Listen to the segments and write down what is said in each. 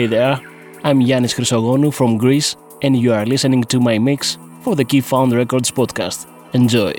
Hey there, I'm Yannis Chrysogonou from Greece, and you are listening to my mix for the Key Found Records podcast. Enjoy!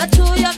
but to your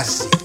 Cacete.